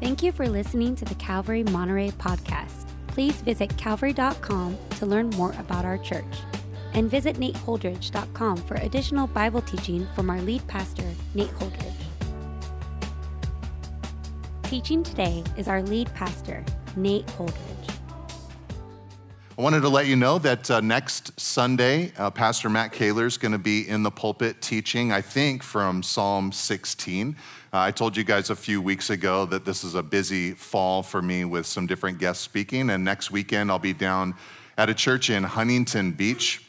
Thank you for listening to the Calvary Monterey podcast. Please visit calvary.com to learn more about our church. And visit nateholdridge.com for additional Bible teaching from our lead pastor, Nate Holdridge. Teaching today is our lead pastor, Nate Holdridge. I wanted to let you know that uh, next Sunday, uh, Pastor Matt Kaler is going to be in the pulpit teaching, I think, from Psalm 16. Uh, I told you guys a few weeks ago that this is a busy fall for me with some different guests speaking, and next weekend I'll be down at a church in Huntington Beach.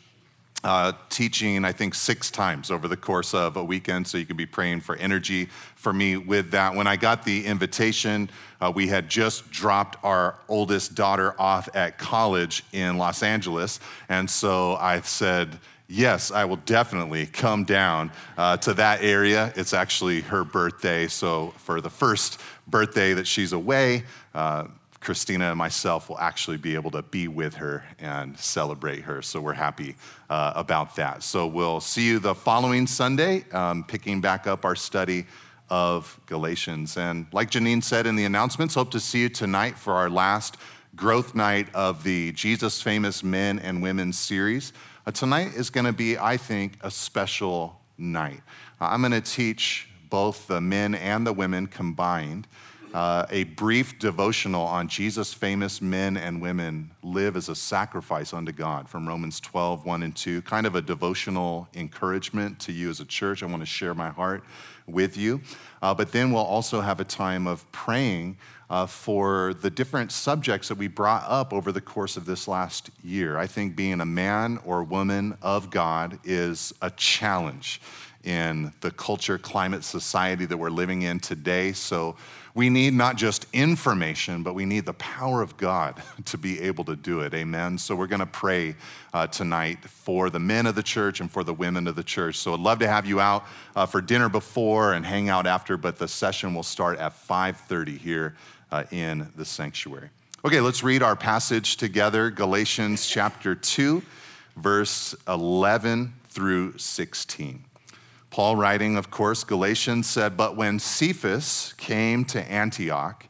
Uh, teaching, I think, six times over the course of a weekend, so you can be praying for energy for me with that. When I got the invitation, uh, we had just dropped our oldest daughter off at college in Los Angeles, and so I said, Yes, I will definitely come down uh, to that area. It's actually her birthday, so for the first birthday that she's away, uh, Christina and myself will actually be able to be with her and celebrate her. So we're happy uh, about that. So we'll see you the following Sunday, um, picking back up our study of Galatians. And like Janine said in the announcements, hope to see you tonight for our last growth night of the Jesus Famous Men and Women series. Uh, tonight is going to be, I think, a special night. Uh, I'm going to teach both the men and the women combined. Uh, a brief devotional on Jesus' famous men and women live as a sacrifice unto God from Romans 12, 1 and 2. Kind of a devotional encouragement to you as a church. I want to share my heart with you. Uh, but then we'll also have a time of praying uh, for the different subjects that we brought up over the course of this last year. I think being a man or woman of God is a challenge in the culture, climate, society that we're living in today. So we need not just information, but we need the power of God to be able to do it. Amen. So we're going to pray uh, tonight for the men of the church and for the women of the church. So I'd love to have you out uh, for dinner before and hang out after, but the session will start at 5:30 here uh, in the sanctuary. Okay, let's read our passage together Galatians chapter 2, verse 11 through 16. Paul, writing, of course, Galatians said, But when Cephas came to Antioch,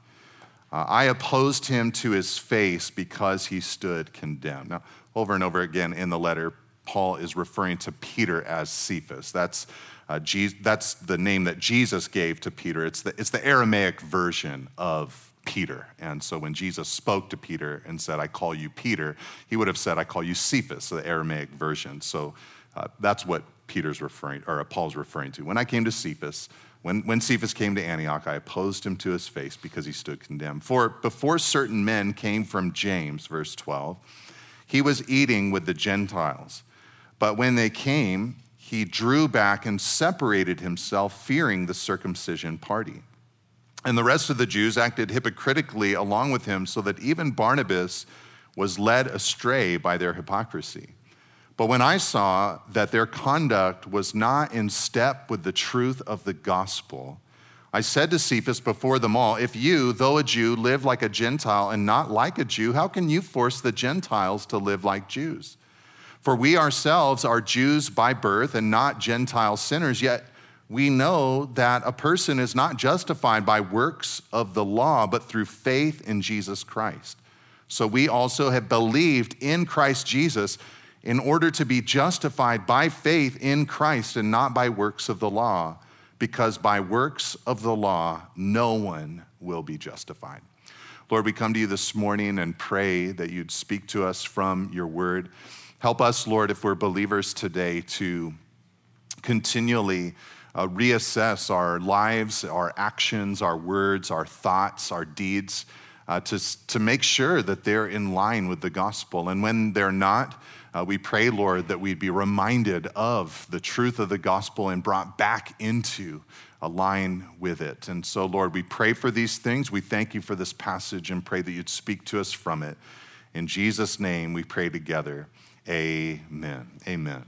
uh, I opposed him to his face because he stood condemned. Now, over and over again in the letter, Paul is referring to Peter as Cephas. That's, uh, that's the name that Jesus gave to Peter. It's the, it's the Aramaic version of Peter. And so when Jesus spoke to Peter and said, I call you Peter, he would have said, I call you Cephas, the Aramaic version. So uh, that's what Peter's referring, or Paul's referring to. When I came to Cephas, when, when Cephas came to Antioch, I opposed him to his face because he stood condemned. For before certain men came from James, verse 12, he was eating with the Gentiles. But when they came, he drew back and separated himself, fearing the circumcision party. And the rest of the Jews acted hypocritically along with him, so that even Barnabas was led astray by their hypocrisy. But when I saw that their conduct was not in step with the truth of the gospel, I said to Cephas before them all, If you, though a Jew, live like a Gentile and not like a Jew, how can you force the Gentiles to live like Jews? For we ourselves are Jews by birth and not Gentile sinners, yet we know that a person is not justified by works of the law, but through faith in Jesus Christ. So we also have believed in Christ Jesus in order to be justified by faith in Christ and not by works of the law, because by works of the law, no one will be justified. Lord, we come to you this morning and pray that you'd speak to us from your word. Help us, Lord, if we're believers today, to continually uh, reassess our lives, our actions, our words, our thoughts, our deeds, uh, to, to make sure that they're in line with the gospel. And when they're not, uh, we pray, Lord, that we'd be reminded of the truth of the gospel and brought back into a line with it. And so, Lord, we pray for these things. We thank you for this passage and pray that you'd speak to us from it. In Jesus' name, we pray together. Amen. Amen.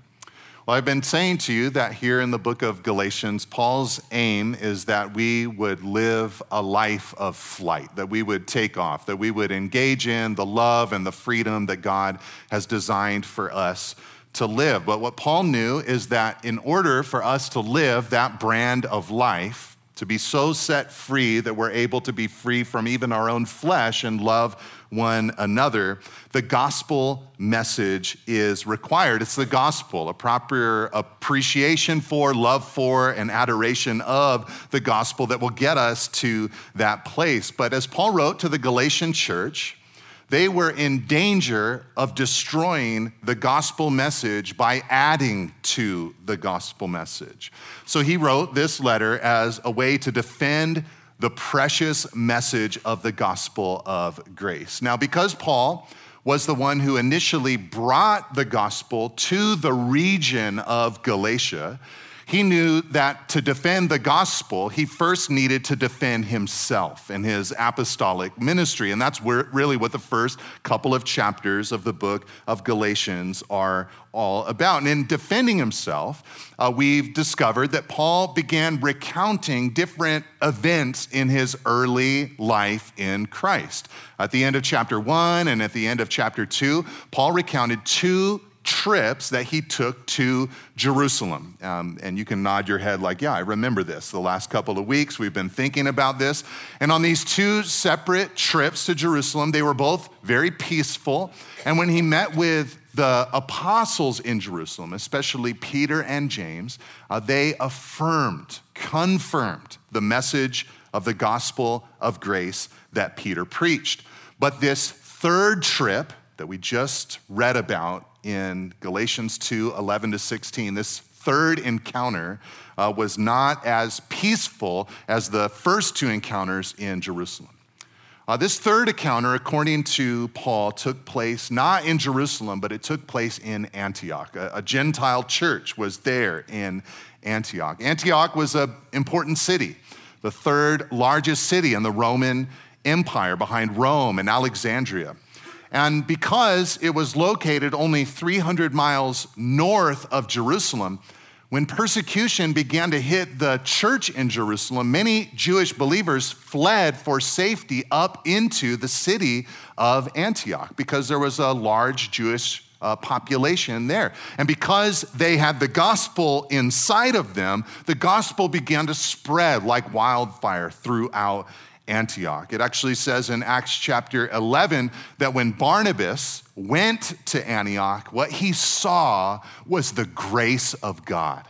Well, I've been saying to you that here in the book of Galatians, Paul's aim is that we would live a life of flight, that we would take off, that we would engage in the love and the freedom that God has designed for us to live. But what Paul knew is that in order for us to live that brand of life, to be so set free that we're able to be free from even our own flesh and love one another, the gospel message is required. It's the gospel, a proper appreciation for, love for, and adoration of the gospel that will get us to that place. But as Paul wrote to the Galatian church, they were in danger of destroying the gospel message by adding to the gospel message. So he wrote this letter as a way to defend the precious message of the gospel of grace. Now, because Paul was the one who initially brought the gospel to the region of Galatia, he knew that to defend the gospel, he first needed to defend himself and his apostolic ministry. And that's where, really what the first couple of chapters of the book of Galatians are all about. And in defending himself, uh, we've discovered that Paul began recounting different events in his early life in Christ. At the end of chapter one and at the end of chapter two, Paul recounted two trips that he took to Jerusalem. Um, and you can nod your head like, yeah, I remember this. The last couple of weeks, we've been thinking about this. And on these two separate trips to Jerusalem, they were both very peaceful. And when he met with the apostles in Jerusalem, especially Peter and James, uh, they affirmed, confirmed the message of the gospel of grace that Peter preached. But this third trip that we just read about in Galatians 2 11 to 16, this third encounter uh, was not as peaceful as the first two encounters in Jerusalem. Uh, this third encounter, according to Paul, took place not in Jerusalem, but it took place in Antioch. A, a Gentile church was there in Antioch. Antioch was an important city, the third largest city in the Roman Empire behind Rome and Alexandria. And because it was located only 300 miles north of Jerusalem, when persecution began to hit the church in Jerusalem, many Jewish believers fled for safety up into the city of Antioch because there was a large Jewish uh, population there. And because they had the gospel inside of them, the gospel began to spread like wildfire throughout Antioch. It actually says in Acts chapter 11 that when Barnabas went to Antioch, what he saw was the grace of God.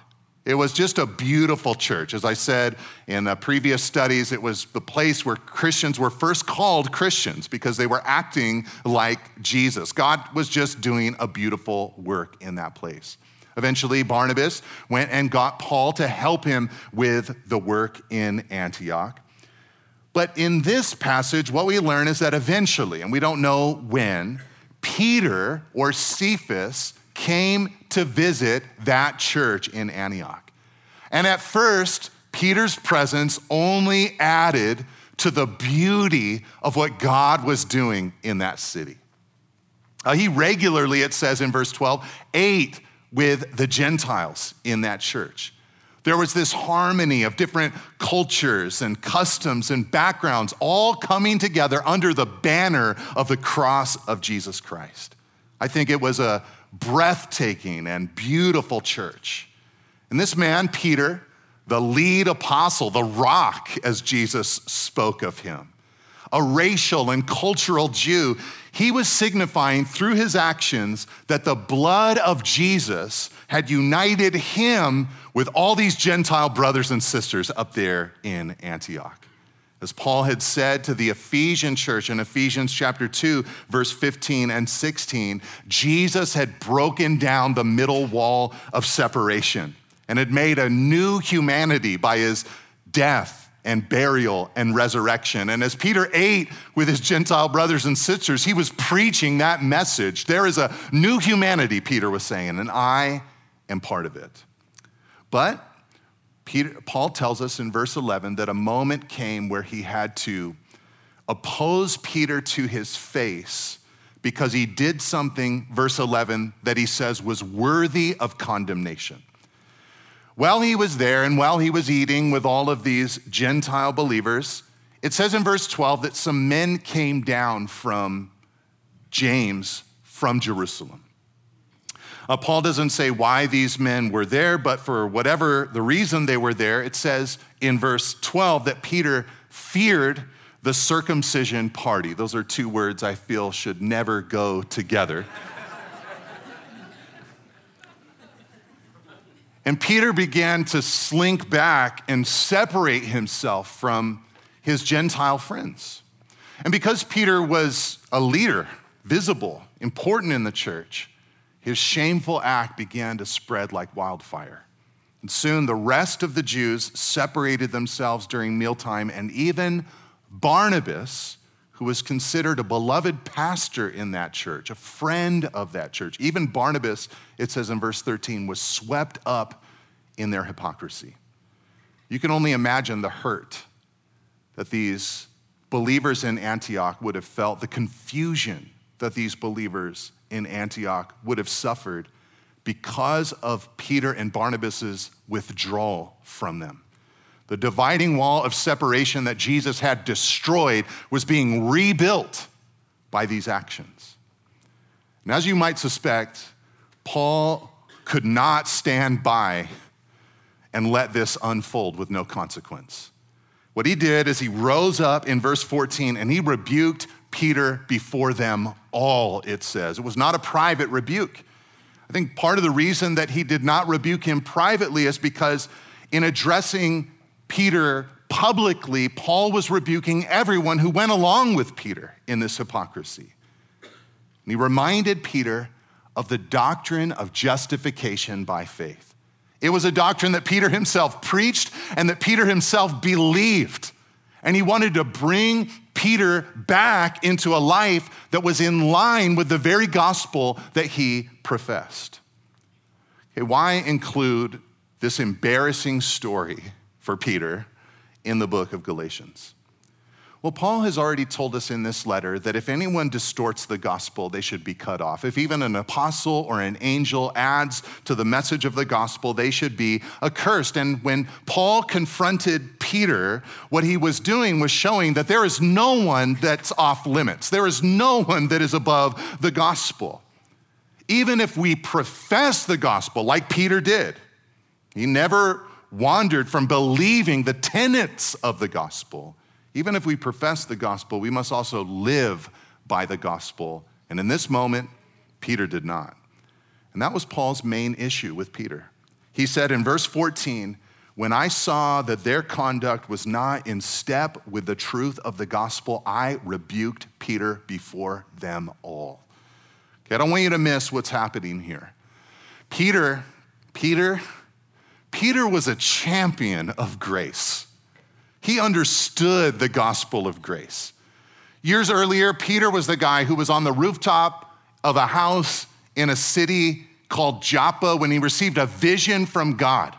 It was just a beautiful church. As I said in previous studies, it was the place where Christians were first called Christians because they were acting like Jesus. God was just doing a beautiful work in that place. Eventually, Barnabas went and got Paul to help him with the work in Antioch. But in this passage, what we learn is that eventually, and we don't know when, Peter or Cephas came to visit that church in Antioch. And at first, Peter's presence only added to the beauty of what God was doing in that city. Uh, he regularly, it says in verse 12, ate with the Gentiles in that church. There was this harmony of different cultures and customs and backgrounds all coming together under the banner of the cross of Jesus Christ. I think it was a breathtaking and beautiful church. And this man, Peter, the lead apostle, the rock, as Jesus spoke of him, a racial and cultural Jew, he was signifying through his actions that the blood of Jesus had united him with all these Gentile brothers and sisters up there in Antioch. As Paul had said to the Ephesian church in Ephesians chapter 2, verse 15 and 16, Jesus had broken down the middle wall of separation and had made a new humanity by his death and burial and resurrection. And as Peter ate with his Gentile brothers and sisters, he was preaching that message. There is a new humanity, Peter was saying, and I am part of it. But Peter, Paul tells us in verse 11 that a moment came where he had to oppose Peter to his face because he did something, verse 11, that he says was worthy of condemnation. While he was there and while he was eating with all of these Gentile believers, it says in verse 12 that some men came down from James from Jerusalem. Uh, Paul doesn't say why these men were there, but for whatever the reason they were there, it says in verse 12 that Peter feared the circumcision party. Those are two words I feel should never go together. And Peter began to slink back and separate himself from his Gentile friends. And because Peter was a leader, visible, important in the church, his shameful act began to spread like wildfire. And soon the rest of the Jews separated themselves during mealtime, and even Barnabas, who was considered a beloved pastor in that church, a friend of that church, even Barnabas, it says in verse 13, was swept up in their hypocrisy. You can only imagine the hurt that these believers in Antioch would have felt, the confusion that these believers in Antioch would have suffered because of Peter and Barnabas's withdrawal from them. The dividing wall of separation that Jesus had destroyed was being rebuilt by these actions. And as you might suspect, Paul could not stand by and let this unfold with no consequence. What he did is he rose up in verse 14 and he rebuked Peter before them all, it says. It was not a private rebuke. I think part of the reason that he did not rebuke him privately is because in addressing Peter publicly, Paul was rebuking everyone who went along with Peter in this hypocrisy. And he reminded Peter of the doctrine of justification by faith. It was a doctrine that Peter himself preached and that Peter himself believed. And he wanted to bring Peter back into a life that was in line with the very gospel that he professed. Okay, why include this embarrassing story for Peter in the book of Galatians? Well, Paul has already told us in this letter that if anyone distorts the gospel, they should be cut off. If even an apostle or an angel adds to the message of the gospel, they should be accursed. And when Paul confronted Peter, what he was doing was showing that there is no one that's off limits, there is no one that is above the gospel. Even if we profess the gospel like Peter did, he never wandered from believing the tenets of the gospel. Even if we profess the gospel, we must also live by the gospel. And in this moment, Peter did not. And that was Paul's main issue with Peter. He said in verse 14, When I saw that their conduct was not in step with the truth of the gospel, I rebuked Peter before them all. Okay, I don't want you to miss what's happening here. Peter, Peter, Peter was a champion of grace. He understood the gospel of grace. Years earlier, Peter was the guy who was on the rooftop of a house in a city called Joppa when he received a vision from God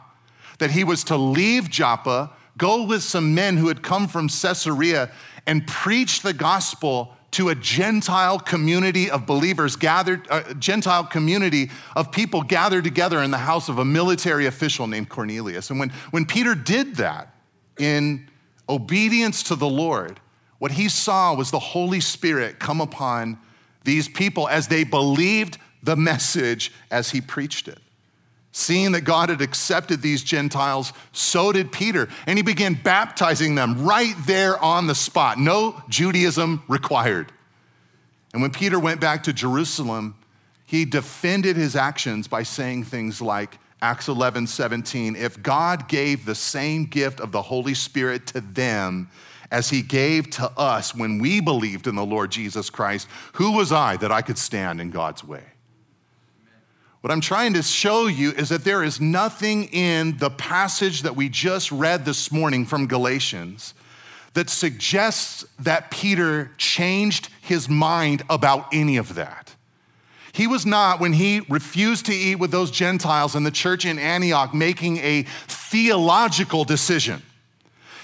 that he was to leave Joppa, go with some men who had come from Caesarea, and preach the gospel to a Gentile community of believers gathered, a Gentile community of people gathered together in the house of a military official named Cornelius. And when, when Peter did that in obedience to the Lord, what he saw was the Holy Spirit come upon these people as they believed the message as he preached it. Seeing that God had accepted these Gentiles, so did Peter. And he began baptizing them right there on the spot. No Judaism required. And when Peter went back to Jerusalem, he defended his actions by saying things like, Acts 11, 17, if God gave the same gift of the Holy Spirit to them as he gave to us when we believed in the Lord Jesus Christ, who was I that I could stand in God's way? What I'm trying to show you is that there is nothing in the passage that we just read this morning from Galatians that suggests that Peter changed his mind about any of that. He was not, when he refused to eat with those Gentiles in the church in Antioch, making a theological decision.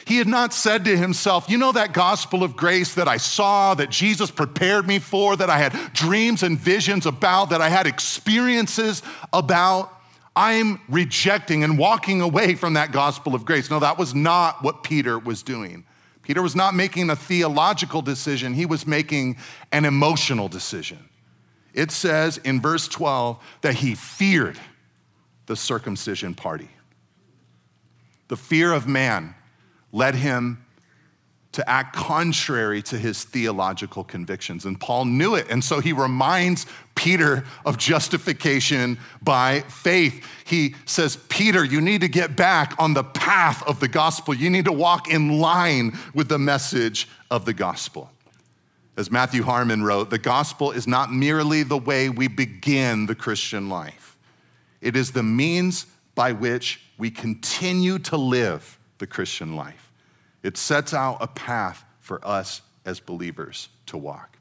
He had not said to himself, You know that gospel of grace that I saw, that Jesus prepared me for, that I had dreams and visions about, that I had experiences about? I'm rejecting and walking away from that gospel of grace. No, that was not what Peter was doing. Peter was not making a theological decision, he was making an emotional decision. it says in verse 12 that he feared the circumcision party. The fear of man led him to act contrary to his theological convictions. And Paul knew it. And so he reminds Peter of justification by faith. He says, Peter, you need to get back on the path of the gospel. You need to walk in line with the message of the gospel. As Matthew Harmon wrote, the gospel is not merely the way we begin the Christian life, it is the means by which we continue to live the Christian life. It sets out a path for us as believers to walk.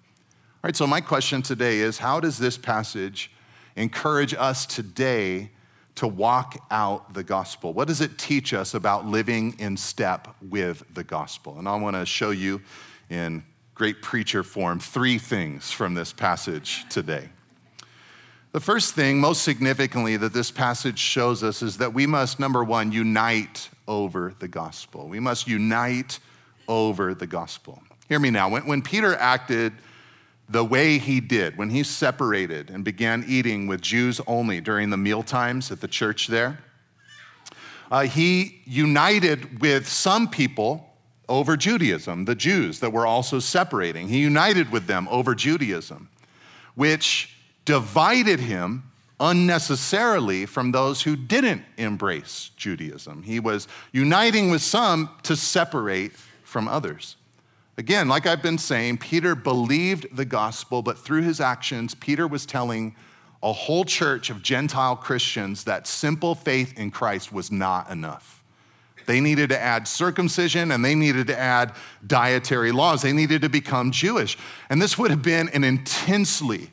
All right, so my question today is how does this passage encourage us today to walk out the gospel? What does it teach us about living in step with the gospel? And I want to show you in great preacher form three things from this passage today. The first thing, most significantly, that this passage shows us is that we must, number one, unite over the gospel. We must unite over the gospel. Hear me now. When, when Peter acted the way he did, when he separated and began eating with Jews only during the meal times at the church there, uh, he united with some people over Judaism, the Jews that were also separating. He united with them over Judaism, which divided him unnecessarily from those who didn't embrace Judaism. He was uniting with some to separate from others. Again, like I've been saying, Peter believed the gospel, but through his actions, Peter was telling a whole church of Gentile Christians that simple faith in Christ was not enough. They needed to add circumcision and they needed to add dietary laws. They needed to become Jewish. And this would have been an intensely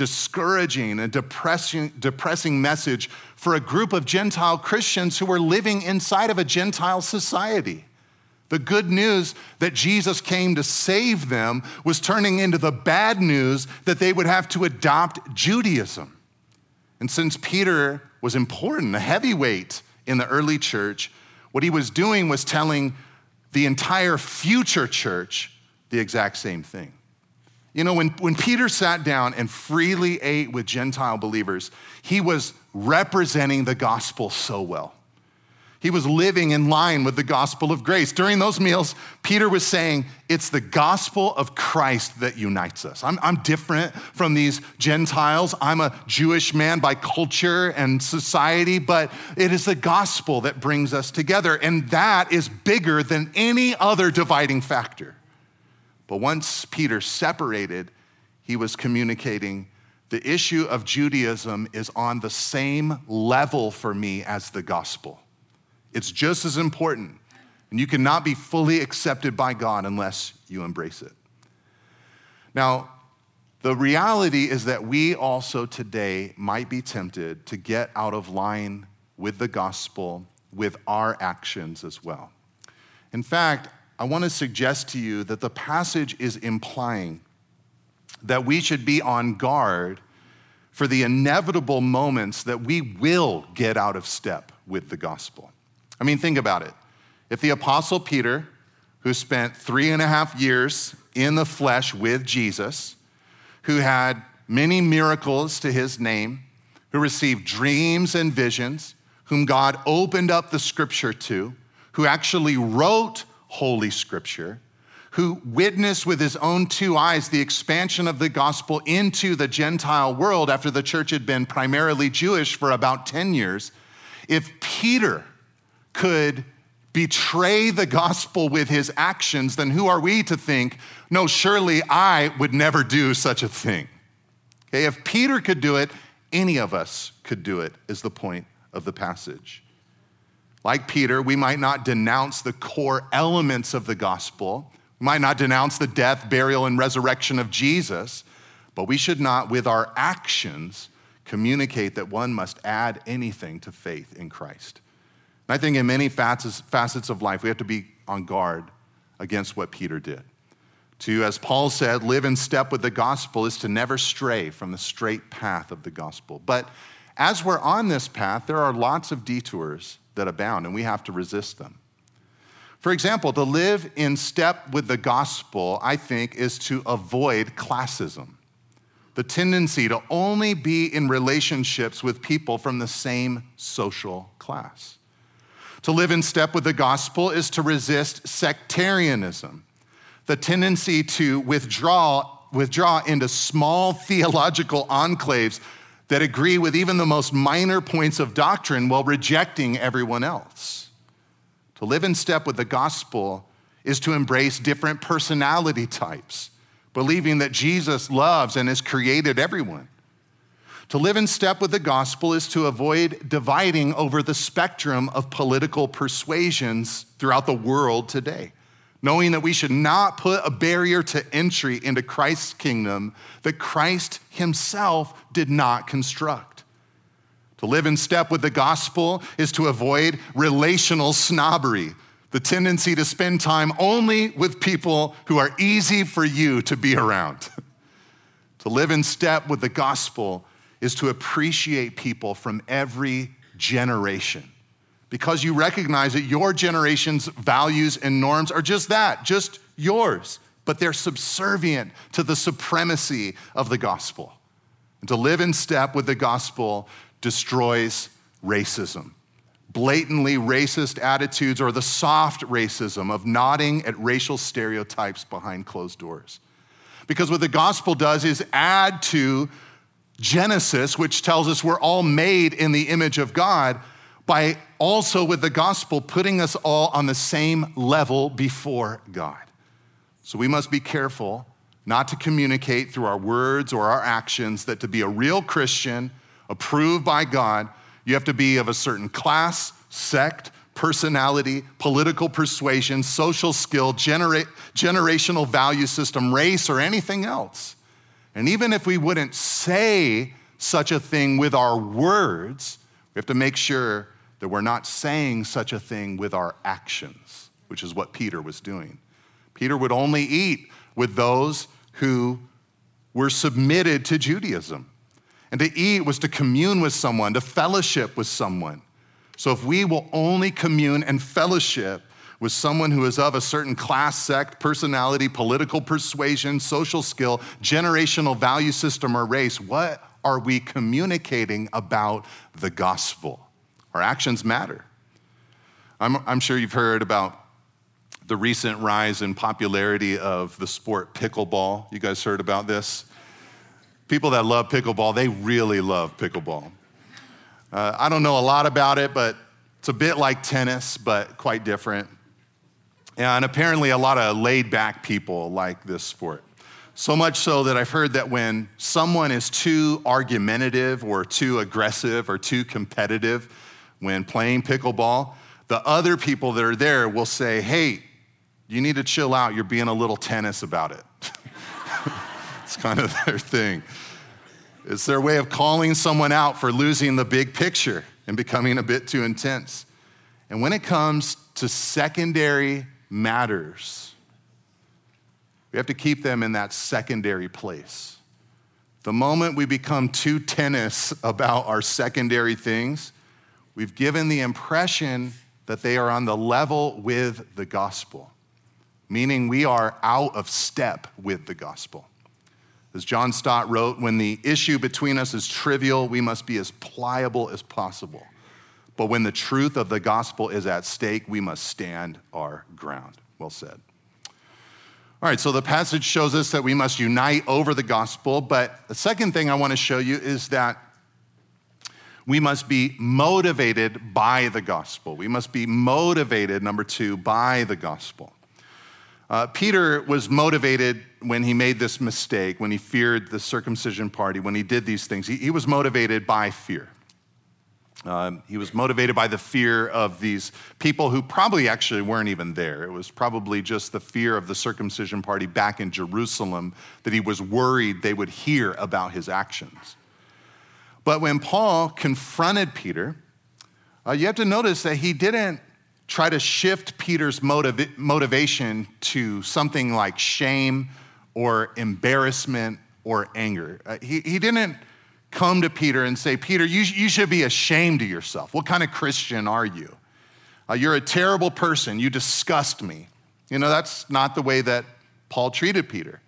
discouraging and depressing, depressing message for a group of Gentile Christians who were living inside of a Gentile society. The good news that Jesus came to save them was turning into the bad news that they would have to adopt Judaism. And since Peter was important, a heavyweight in the early church, what he was doing was telling the entire future church the exact same thing. You know, when, when Peter sat down and freely ate with Gentile believers, he was representing the gospel so well. He was living in line with the gospel of grace. During those meals, Peter was saying, It's the gospel of Christ that unites us. I'm, I'm, different from these Gentiles. I'm a Jewish man by culture and society, but it is the gospel that brings us together. And that is bigger than any other dividing factor. But once Peter separated, he was communicating the issue of Judaism is on the same level for me as the gospel. It's just as important. And you cannot be fully accepted by God unless you embrace it. Now, the reality is that we also today might be tempted to get out of line with the gospel with our actions as well. In fact, I want to suggest to you that the passage is implying that we should be on guard for the inevitable moments that we will get out of step with the gospel. I mean, think about it. If the Apostle Peter, who spent three and a half years in the flesh with Jesus, who had many miracles to his name, who received dreams and visions, whom God opened up the scripture to, who actually wrote Holy Scripture, who witnessed with his own two eyes the expansion of the gospel into the Gentile world after the church had been primarily Jewish for about 10 years, if Peter could betray the gospel with his actions, then who are we to think, no, surely I would never do such a thing? Okay, if Peter could do it, any of us could do it, is the point of the passage. Like Peter, we might not denounce the core elements of the gospel. We might not denounce the death, burial, and resurrection of Jesus, but we should not, with our actions, communicate that one must add anything to faith in Christ. And I think in many facets of life, we have to be on guard against what Peter did. To, as Paul said, live in step with the gospel is to never stray from the straight path of the gospel. But as we're on this path, there are lots of detours that abound, and we have to resist them. For example, to live in step with the gospel, I think, is to avoid classism. the tendency to only be in relationships with people from the same social class. To live in step with the gospel is to resist sectarianism, the tendency to withdraw, withdraw into small theological enclaves that agree with even the most minor points of doctrine while rejecting everyone else. To live in step with the gospel is to embrace different personality types, believing that Jesus loves and has created everyone. To live in step with the gospel is to avoid dividing over the spectrum of political persuasions throughout the world today, knowing that we should not put a barrier to entry into Christ's kingdom that Christ himself did not construct. To live in step with the gospel is to avoid relational snobbery, the tendency to spend time only with people who are easy for you to be around. to live in step with the gospel is to appreciate people from every generation because you recognize that your generation's values and norms are just that, just yours, but they're subservient to the supremacy of the gospel. And to live in step with the gospel destroys racism. Blatantly racist attitudes or the soft racism of nodding at racial stereotypes behind closed doors. Because what the gospel does is add to Genesis, which tells us we're all made in the image of God, by also with the gospel putting us all on the same level before God. So we must be careful not to communicate through our words or our actions that to be a real Christian, approved by God, you have to be of a certain class, sect, personality, political persuasion, social skill, genera- generational value system, race, or anything else. And even if we wouldn't say such a thing with our words, we have to make sure that we're not saying such a thing with our actions, which is what Peter was doing. Peter would only eat with those who were submitted to Judaism. And to eat was to commune with someone, to fellowship with someone. So if we will only commune and fellowship with someone who is of a certain class, sect, personality, political persuasion, social skill, generational value system, or race, what are we communicating about the gospel? Our actions matter. I'm, I'm sure you've heard about the recent rise in popularity of the sport pickleball. You guys heard about this? People that love pickleball, they really love pickleball. Uh, I don't know a lot about it, but it's a bit like tennis, but quite different. And apparently, a lot of laid back people like this sport. So much so that I've heard that when someone is too argumentative or too aggressive or too competitive when playing pickleball, the other people that are there will say, Hey, you need to chill out. You're being a little tennis about it. it's kind of their thing. It's their way of calling someone out for losing the big picture and becoming a bit too intense. And when it comes to secondary matters. We have to keep them in that secondary place. The moment we become too tennis about our secondary things, we've given the impression that they are on the level with the gospel, meaning we are out of step with the gospel. As John Stott wrote, when the issue between us is trivial, we must be as pliable as possible. But when the truth of the gospel is at stake, we must stand our ground. Well said. All right, so the passage shows us that we must unite over the gospel. But the second thing I want to show you is that we must be motivated by the gospel. We must be motivated, number two, by the gospel. Uh, Peter was motivated when he made this mistake, when he feared the circumcision party, when he did these things. He, he was motivated by fear. Um, he was motivated by the fear of these people who probably actually weren't even there. It was probably just the fear of the circumcision party back in Jerusalem that he was worried they would hear about his actions. But when Paul confronted Peter, uh, you have to notice that he didn't try to shift Peter's motiv- motivation to something like shame or embarrassment or anger. Uh, he, he didn't come to Peter and say, Peter, you, you should be ashamed of yourself. What kind of Christian are you? Uh, you're a terrible person. You disgust me. You know, that's not the way that Paul treated Peter.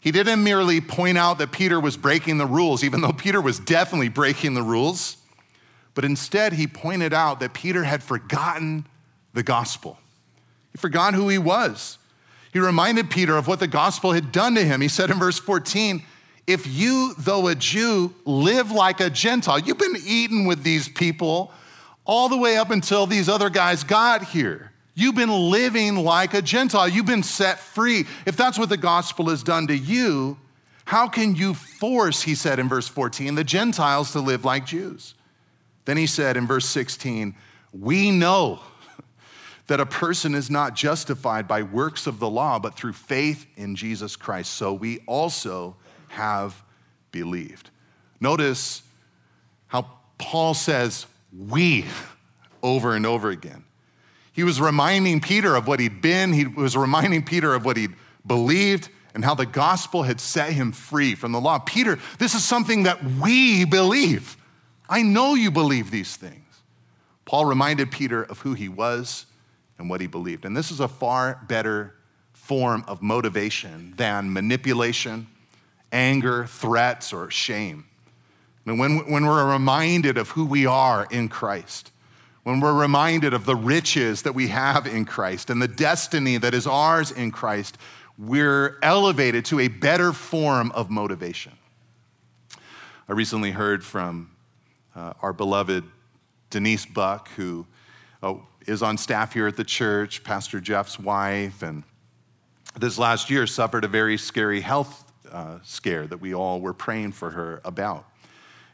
He didn't merely point out that Peter was breaking the rules, even though Peter was definitely breaking the rules, but instead he pointed out that Peter had forgotten the gospel. He forgot who he was. He reminded Peter of what the gospel had done to him. He said in verse 14, If you, though a Jew, live like a Gentile, you've been eating with these people all the way up until these other guys got here. You've been living like a Gentile. You've been set free. If that's what the gospel has done to you, how can you force, he said in verse 14, the Gentiles to live like Jews? Then he said in verse 16, We know that a person is not justified by works of the law, but through faith in Jesus Christ. So we also have believed. Notice how Paul says, We, over and over again. He was reminding Peter of what he'd been, he was reminding Peter of what he'd believed and how the gospel had set him free from the law. Peter, this is something that we believe. I know you believe these things. Paul reminded Peter of who he was and what he believed. And this is a far better form of motivation than manipulation, anger, threats, or shame. And when, when we're reminded of who we are in Christ, when we're reminded of the riches that we have in Christ and the destiny that is ours in Christ, we're elevated to a better form of motivation. I recently heard from uh, our beloved Denise Buck, who uh, is on staff here at the church, Pastor Jeff's wife, and this last year suffered a very scary health uh, scare that we all were praying for her about.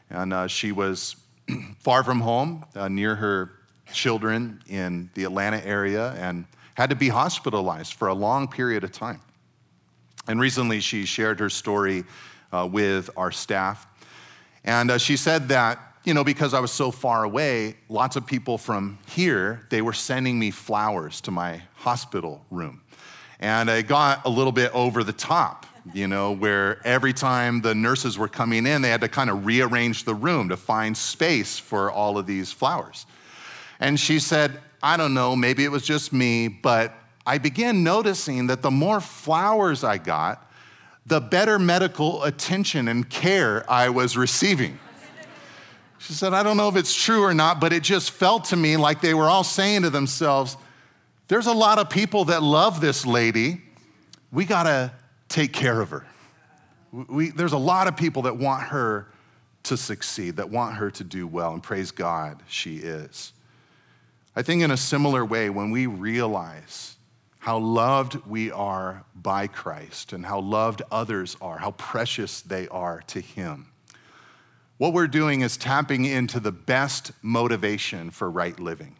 And uh, she was far from home, uh, near her children in the Atlanta area, and had to be hospitalized for a long period of time. And recently, she shared her story uh, with our staff. And uh, she said that, you know, because I was so far away, lots of people from here, they were sending me flowers to my hospital room. And I got a little bit over the top, you know, where every time the nurses were coming in, they had to kind of rearrange the room to find space for all of these flowers. And she said, I don't know, maybe it was just me, but I began noticing that the more flowers I got, the better medical attention and care I was receiving. She said, I don't know if it's true or not, but it just felt to me like they were all saying to themselves, There's a lot of people that love this lady. We got to take care of her. We, there's a lot of people that want her to succeed, that want her to do well, and praise God, she is. I think, in a similar way, when we realize how loved we are by Christ and how loved others are, how precious they are to Him, what we're doing is tapping into the best motivation for right living.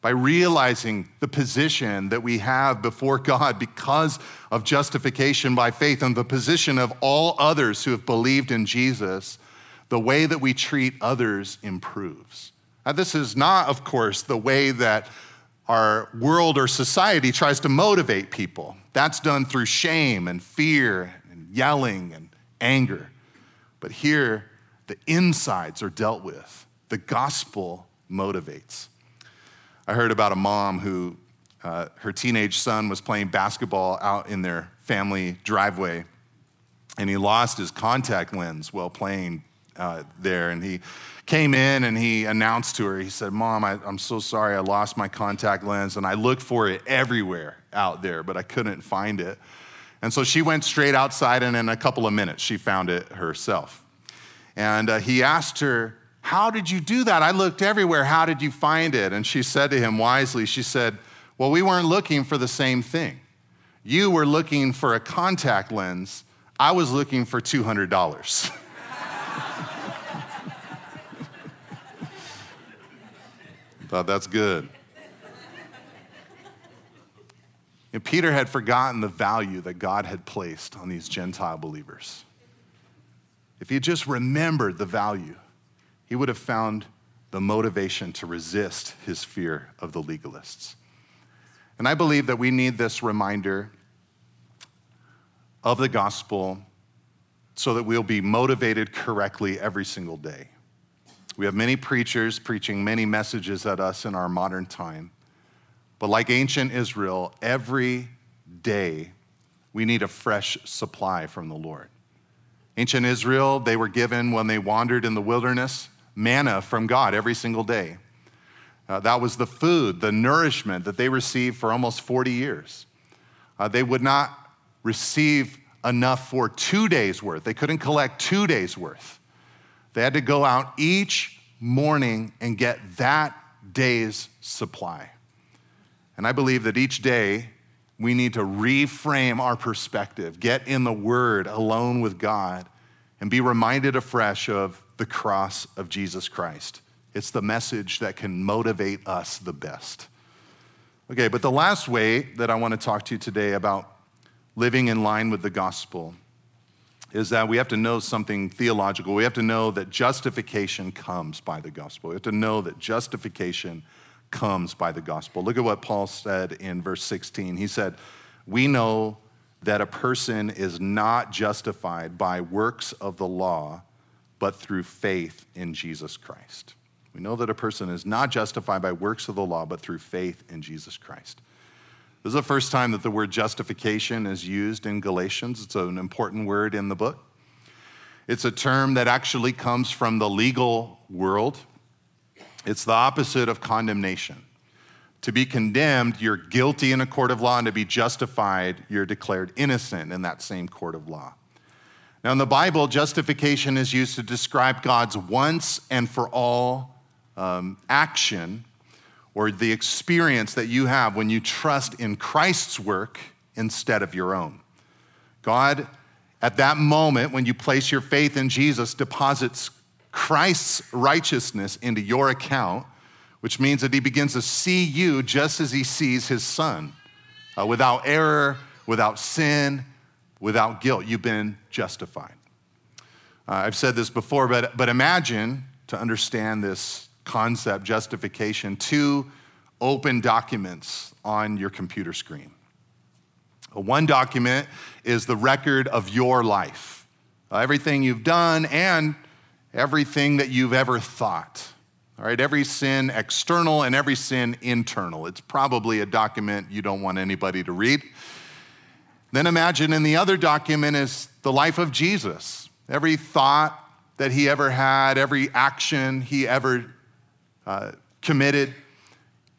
By realizing the position that we have before God because of justification by faith and the position of all others who have believed in Jesus, the way that we treat others improves. Now, this is not, of course, the way that our world or society tries to motivate people. That's done through shame and fear and yelling and anger. But here, the insides are dealt with. The gospel motivates. I heard about a mom who uh, her teenage son was playing basketball out in their family driveway, and he lost his contact lens while playing uh, there. And he came in and he announced to her, he said, Mom, I, am so sorry I lost my contact lens. And I looked for it everywhere out there, but I couldn't find it. And so she went straight outside, and in a couple of minutes, she found it herself. And uh, he asked her, How did you do that? I looked everywhere. How did you find it? And she said to him wisely, She said, Well, we weren't looking for the same thing. You were looking for a contact lens, I was looking for $200. Thought that's good. And Peter had forgotten the value that God had placed on these Gentile believers. If he just remembered the value, he would have found the motivation to resist his fear of the legalists. And I believe that we need this reminder of the gospel so that we'll be motivated correctly every single day. We have many preachers preaching many messages at us in our modern time. But like ancient Israel, every day we need a fresh supply from the Lord. Ancient Israel, they were given when they wandered in the wilderness manna from God every single day. Uh, that was the food, the nourishment that they received for almost 40 years. Uh, they would not receive enough for two days' worth. They couldn't collect two days' worth. They had to go out each morning and get that day's supply. And I believe that each day we need to reframe our perspective, get in the Word alone with God, and be reminded afresh of the cross of Jesus Christ. It's the message that can motivate us the best. Okay, but the last way that I want to talk to you today about living in line with the gospel is that we have to know something theological. We have to know that justification comes by the gospel. We have to know that justification comes by the gospel. Look at what Paul said in verse 16. He said, We know that a person is not justified by works of the law, but through faith in Jesus Christ. We know that a person is not justified by works of the law, but through faith in Jesus Christ. This is the first time that the word justification is used in Galatians. It's an important word in the book. It's a term that actually comes from the legal world. It's the opposite of condemnation. To be condemned, you're guilty in a court of law, and to be justified, you're declared innocent in that same court of law. Now, in the Bible, justification is used to describe God's once and for all um, action or the experience that you have when you trust in Christ's work instead of your own. God, at that moment, when you place your faith in Jesus, deposits Christ's righteousness into your account, which means that he begins to see you just as he sees his son, uh, without error, without sin, without guilt. You've been justified. Uh, I've said this before, but, but imagine to understand this concept, justification, two open documents on your computer screen. One document is the record of your life, uh, everything you've done and everything that you've ever thought. All right, every sin external and every sin internal. It's probably a document you don't want anybody to read. Then imagine in the other document is the life of Jesus. Every thought that he ever had, every action he ever uh, committed,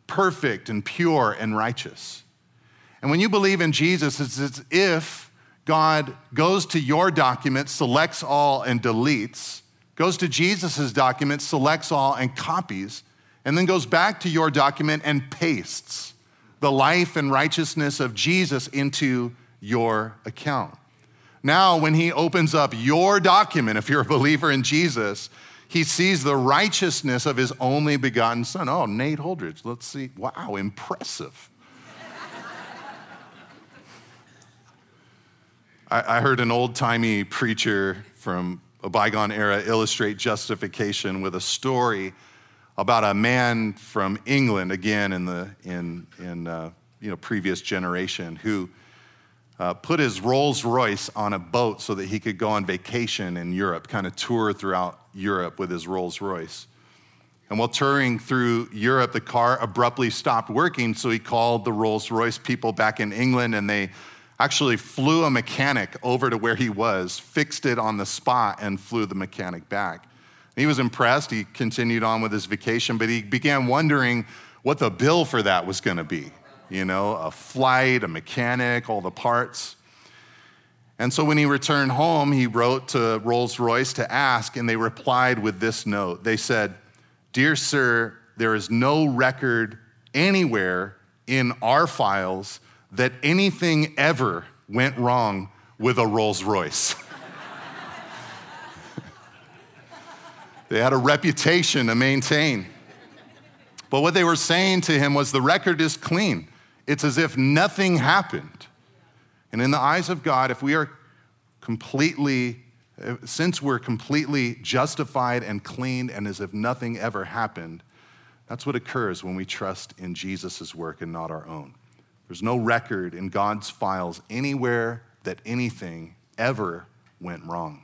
perfect and pure and righteous. And when you believe in Jesus, it's as if God goes to your document, selects all, and deletes goes to Jesus' document, selects all, and copies, and then goes back to your document and pastes the life and righteousness of Jesus into your account. Now, when he opens up your document, if you're a believer in Jesus, he sees the righteousness of his only begotten son. Oh, Nate Holdridge, let's see. Wow, impressive. I, I heard an old timey preacher from a bygone era illustrate justification with a story about a man from England, again in the in, in uh, you know, previous generation, who uh, put his Rolls Royce on a boat so that he could go on vacation in Europe, kind of tour throughout Europe with his Rolls Royce. And while touring through Europe, the car abruptly stopped working, so he called the Rolls Royce people back in England and they actually flew a mechanic over to where he was, fixed it on the spot, and flew the mechanic back. He was impressed. He continued on with his vacation, but he began wondering what the bill for that was going to be. You know, a flight, a mechanic, all the parts. And so when he returned home, he wrote to Rolls Royce to ask, and they replied with this note. They said, Dear sir, there is no record anywhere in our files that anything ever went wrong with a Rolls Royce. they had a reputation to maintain. But what they were saying to him was the record is clean. It's as if nothing happened. And in the eyes of God, if we are completely, since we're completely justified and cleaned and as if nothing ever happened, that's what occurs when we trust in Jesus' work and not our own. There's no record in God's files anywhere that anything ever went wrong.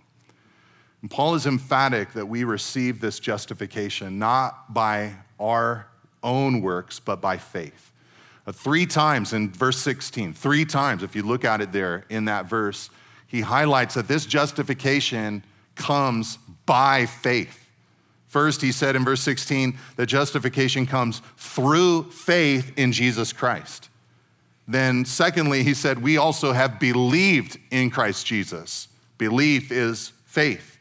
And Paul is emphatic that we receive this justification not by our own works, but by faith. Uh, three times in verse 16, three times, if you look at it there in that verse, he highlights that this justification comes by faith. First, he said in verse 16 that justification comes through faith in Jesus Christ. Then, secondly, he said, we also have believed in Christ Jesus. Belief is faith.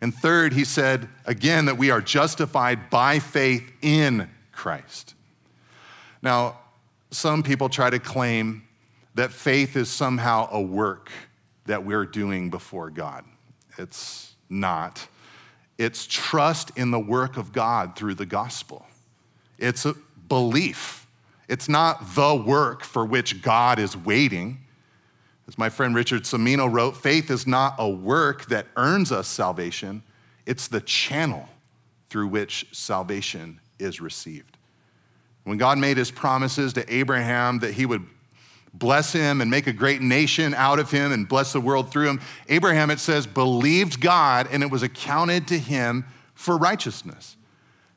And third, he said again that we are justified by faith in Christ. Now, some people try to claim that faith is somehow a work that we're doing before God. It's not. It's trust in the work of God through the gospel. It's a belief. It's not the work for which God is waiting. As my friend Richard Semino wrote, faith is not a work that earns us salvation, it's the channel through which salvation is received. When God made his promises to Abraham that he would bless him and make a great nation out of him and bless the world through him, Abraham, it says, believed God and it was accounted to him for righteousness.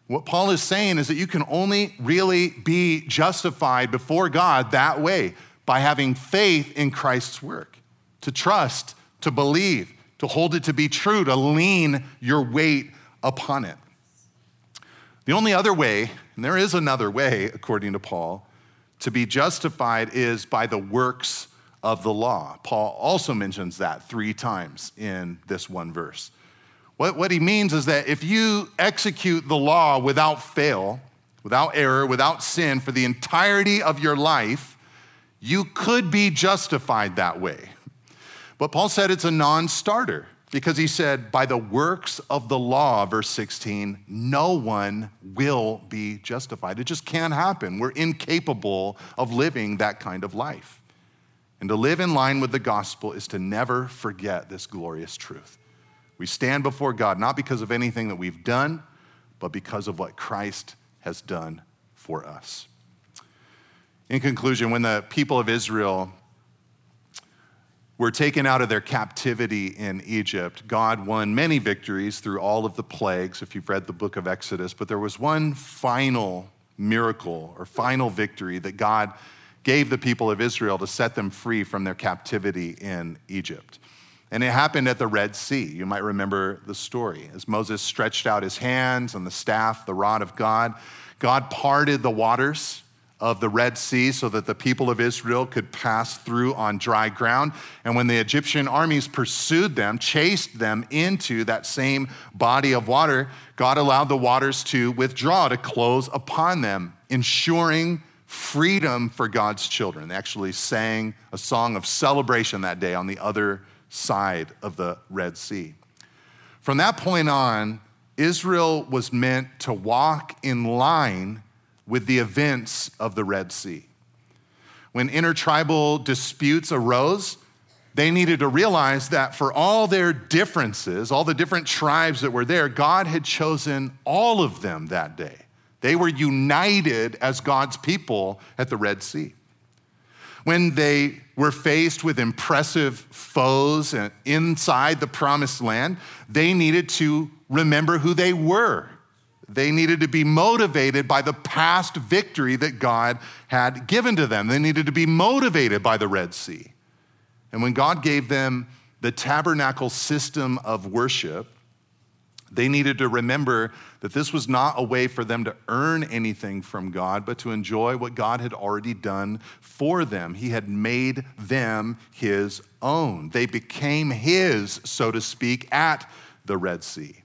What Paul is saying is that you can only really be justified before God that way by having faith in Christ's work, to trust, to believe, to hold it to be true, to lean your weight upon it. The only other way and there is another way, according to Paul, to be justified is by the works of the law. Paul also mentions that three times in this one verse. What, what he means is that if you execute the law without fail, without error, without sin for the entirety of your life, you could be justified that way. But Paul said it's a non starter because he said, by the works of the law, verse 16, no one will be justified. It just can't happen. We're incapable of living that kind of life. And to live in line with the gospel is to never forget this glorious truth. We stand before God not because of anything that we've done, but because of what Christ has done for us. In conclusion, when the people of Israel were taken out of their captivity in Egypt, God won many victories through all of the plagues, if you've read the book of Exodus. But there was one final miracle or final victory that God gave the people of Israel to set them free from their captivity in Egypt. And it happened at the Red Sea. You might remember the story. As Moses stretched out his hands and the staff, the rod of God, God parted the waters of the Red Sea so that the people of Israel could pass through on dry ground. And when the Egyptian armies pursued them, chased them into that same body of water, God allowed the waters to withdraw, to close upon them, ensuring freedom for God's children. They actually sang a song of celebration that day on the other side of the Red Sea. From that point on, Israel was meant to walk in line with the events of the Red Sea. When intertribal disputes arose, they needed to realize that for all their differences, all the different tribes that were there, God had chosen all of them that day. They were united as God's people at the Red Sea. When they were faced with impressive foes uh, inside the promised land, they needed to remember who they were they needed to be motivated by the past victory that God had given to them. They needed to be motivated by the Red Sea. And when God gave them the tabernacle system of worship, they needed to remember that this was not a way for them to earn anything from God, but to enjoy what God had already done for them. He had made them His own. They became His, so to speak, at the Red Sea.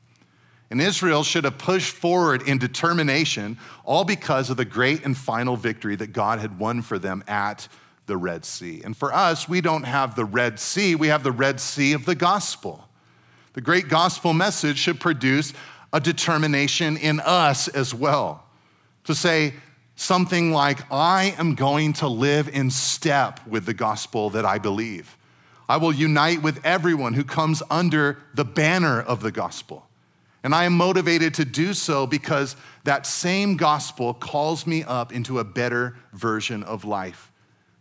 And Israel should have pushed forward in determination, all because of the great and final victory that God had won for them at the Red Sea. And for us, we don't have the Red Sea, we have the Red Sea of the gospel. The great gospel message should produce a determination in us as well to say something like, I am going to live in step with the gospel that I believe. I will unite with everyone who comes under the banner of the gospel. And I am motivated to do so because that same gospel calls me up into a better version of life.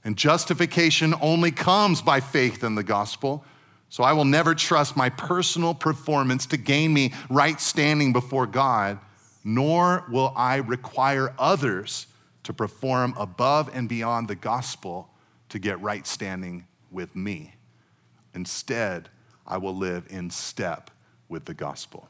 And justification only comes by faith in the gospel. So I will never trust my personal performance to gain me right standing before God, nor will I require others to perform above and beyond the gospel to get right standing with me. Instead, I will live in step with the gospel.